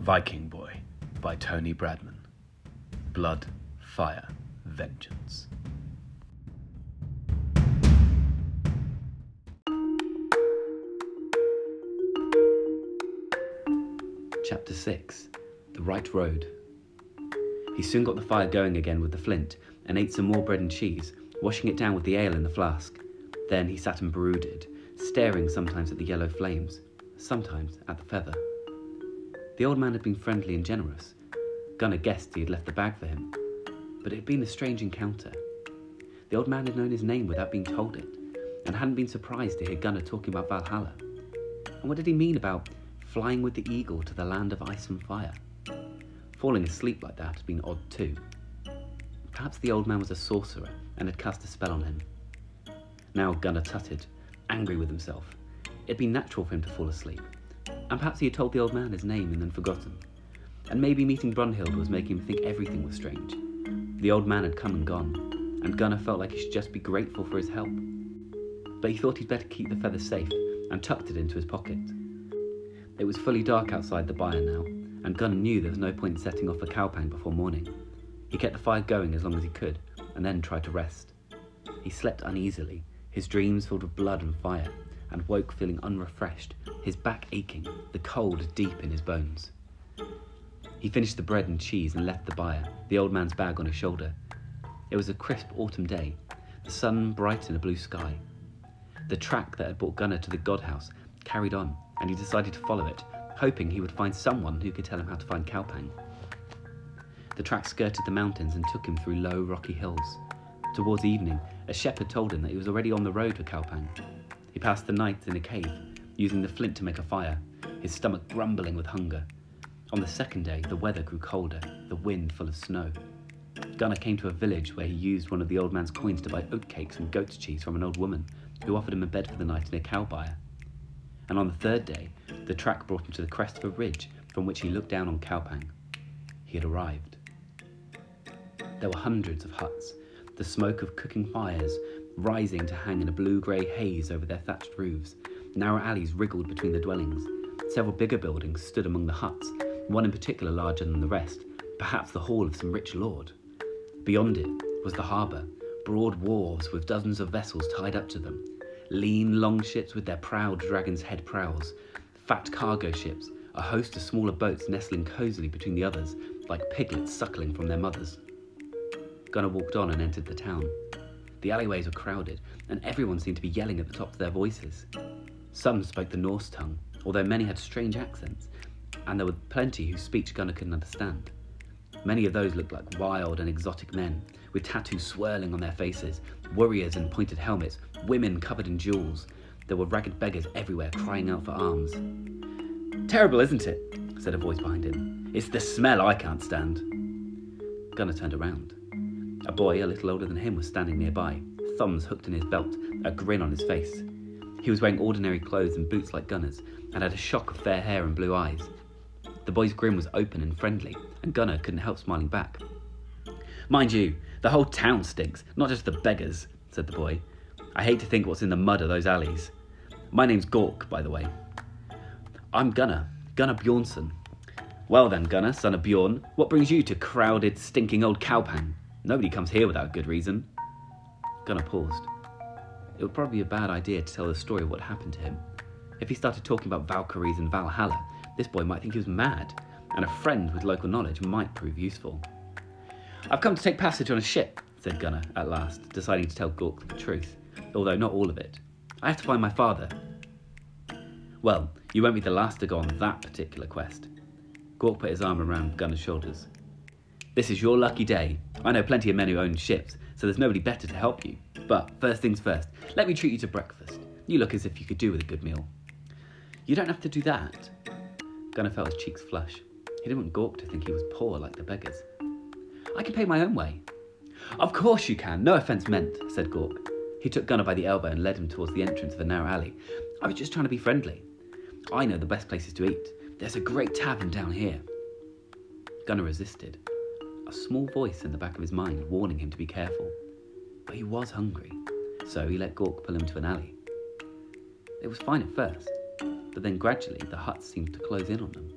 Viking Boy by Tony Bradman. Blood, Fire, Vengeance. Chapter 6 The Right Road. He soon got the fire going again with the flint and ate some more bread and cheese, washing it down with the ale in the flask. Then he sat and brooded, staring sometimes at the yellow flames, sometimes at the feather. The old man had been friendly and generous. Gunnar guessed he had left the bag for him, but it had been a strange encounter. The old man had known his name without being told it, and hadn't been surprised to hear Gunnar talking about Valhalla. And what did he mean about flying with the eagle to the land of ice and fire? Falling asleep like that had been odd too. Perhaps the old man was a sorcerer and had cast a spell on him. Now Gunnar tutted, angry with himself. It had been natural for him to fall asleep, and perhaps he had told the old man his name and then forgotten. And maybe meeting Brunhild was making him think everything was strange. The old man had come and gone, and Gunnar felt like he should just be grateful for his help. But he thought he'd better keep the feather safe and tucked it into his pocket. It was fully dark outside the byre now, and Gunnar knew there was no point in setting off for Kaupang before morning. He kept the fire going as long as he could, and then tried to rest. He slept uneasily, his dreams filled with blood and fire, and woke feeling unrefreshed, his back aching, the cold deep in his bones. He finished the bread and cheese and left the byre, the old man's bag on his shoulder. It was a crisp autumn day, the sun bright in a blue sky. The track that had brought Gunnar to the god house carried on, and he decided to follow it, hoping he would find someone who could tell him how to find Kaupang. The track skirted the mountains and took him through low, rocky hills. Towards evening, a shepherd told him that he was already on the road to Kaupang. He passed the night in a cave, using the flint to make a fire, his stomach grumbling with hunger. On the second day, the weather grew colder, the wind full of snow. Gunnar came to a village where he used one of the old man's coins to buy oatcakes and goat's cheese from an old woman who offered him a bed for the night in a cow byre. And on the third day, the track brought him to the crest of a ridge from which he looked down on Kaupang. He had arrived. There were hundreds of huts, the smoke of cooking fires rising to hang in a blue grey haze over their thatched roofs. Narrow alleys wriggled between the dwellings. Several bigger buildings stood among the huts, one in particular larger than the rest, perhaps the hall of some rich lord. Beyond it was the harbour, broad wharves with dozens of vessels tied up to them, lean longships with their proud dragon's head prows, fat cargo ships, a host of smaller boats nestling cosily between the others, like piglets suckling from their mothers. Gunnar walked on and entered the town. The alleyways were crowded, and everyone seemed to be yelling at the top of their voices. Some spoke the Norse tongue, although many had strange accents, and there were plenty whose speech Gunnar couldn't understand. Many of those looked like wild and exotic men, with tattoos swirling on their faces, warriors in pointed helmets, women covered in jewels. There were ragged beggars everywhere crying out for alms. Terrible, isn't it? said a voice behind him. It's the smell I can't stand. Gunnar turned around. A boy a little older than him was standing nearby, thumbs hooked in his belt, a grin on his face. He was wearing ordinary clothes and boots like Gunnar's, and had a shock of fair hair and blue eyes. The boy's grin was open and friendly, and Gunnar couldn't help smiling back. Mind you, the whole town stinks, not just the beggars, said the boy. I hate to think what's in the mud of those alleys. My name's Gork, by the way. I'm Gunnar, Gunnar Bjornson. Well then, Gunnar, son of Bjorn, what brings you to crowded, stinking old Kaupang? Nobody comes here without good reason. Gunnar paused. It would probably be a bad idea to tell the story of what happened to him. If he started talking about Valkyries and Valhalla, this boy might think he was mad, and a friend with local knowledge might prove useful. I've come to take passage on a ship, said Gunnar at last, deciding to tell Gork the truth, although not all of it. I have to find my father. Well, you won't be the last to go on that particular quest. Gork put his arm around Gunnar's shoulders. This is your lucky day. I know plenty of men who own ships, so there's nobody better to help you. But first things first, let me treat you to breakfast. You look as if you could do with a good meal. You don't have to do that. Gunnar felt his cheeks flush. He didn't want Gork to think he was poor like the beggars. I can pay my own way. Of course you can, no offence meant, said Gork. He took Gunnar by the elbow and led him towards the entrance of a narrow alley. I was just trying to be friendly. I know the best places to eat. There's a great tavern down here. Gunnar resisted, a small voice in the back of his mind warning him to be careful. But he was hungry, so he let Gork pull him to an alley. It was fine at first, but then gradually the huts seemed to close in on them.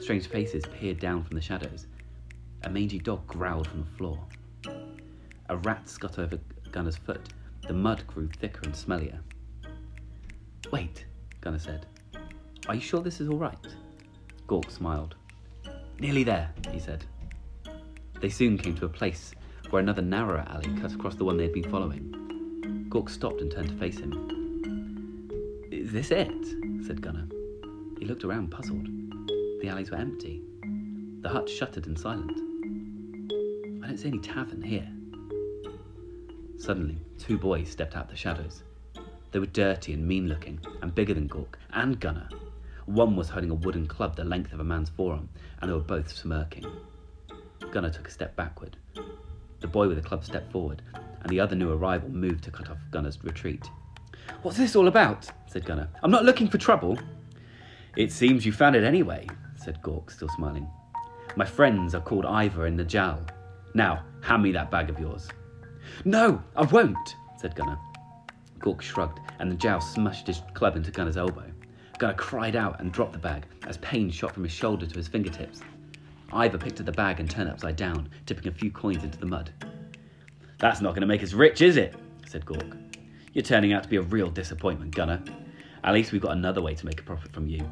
Strange faces peered down from the shadows. A mangy dog growled from the floor. A rat scuttled over Gunnar's foot. The mud grew thicker and smellier. Wait, Gunnar said. Are you sure this is all right? Gork smiled. Nearly there, he said. They soon came to a place where another narrower alley cut across the one they had been following. Gork stopped and turned to face him. Is this it? said Gunnar. He looked around, puzzled. The alleys were empty. The hut shuttered and silent. I don't see any tavern here. Suddenly, two boys stepped out of the shadows. They were dirty and mean looking, and bigger than Gork and Gunnar. One was holding a wooden club the length of a man's forearm, and they were both smirking. Gunnar took a step backward. The boy with the club stepped forward, and the other new arrival moved to cut off Gunnar's retreat. What's this all about? said Gunnar. I'm not looking for trouble. It seems you found it anyway, said Gork, still smiling. My friends are called Ivor and Najal. Now, hand me that bag of yours. No, I won't, said Gunnar. Gork shrugged, and Najal smashed his club into Gunnar's elbow. Gunnar cried out and dropped the bag as pain shot from his shoulder to his fingertips. Ivor picked up the bag and turned it upside down, tipping a few coins into the mud. That's not going to make us rich, is it? said Gork. You're turning out to be a real disappointment, Gunnar. At least we've got another way to make a profit from you.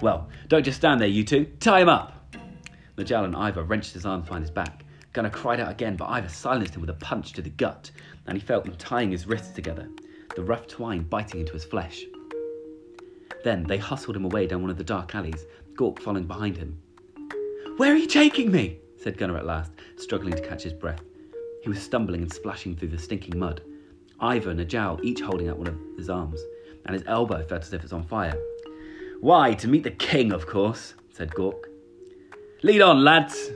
Well, don't just stand there, you two. Tie him up! Najal and Ivor wrenched his arm behind his back. Gunnar cried out again, but Ivor silenced him with a punch to the gut, and he felt them tying his wrists together, the rough twine biting into his flesh. Then they hustled him away down one of the dark alleys, Gork following behind him. Where are you taking me? said Gunnar at last, struggling to catch his breath. He was stumbling and splashing through the stinking mud. Ivor and Najal each holding out one of his arms, and his elbow felt as if it was on fire. Why, to meet the king, of course, said Gork. Lead on, lads,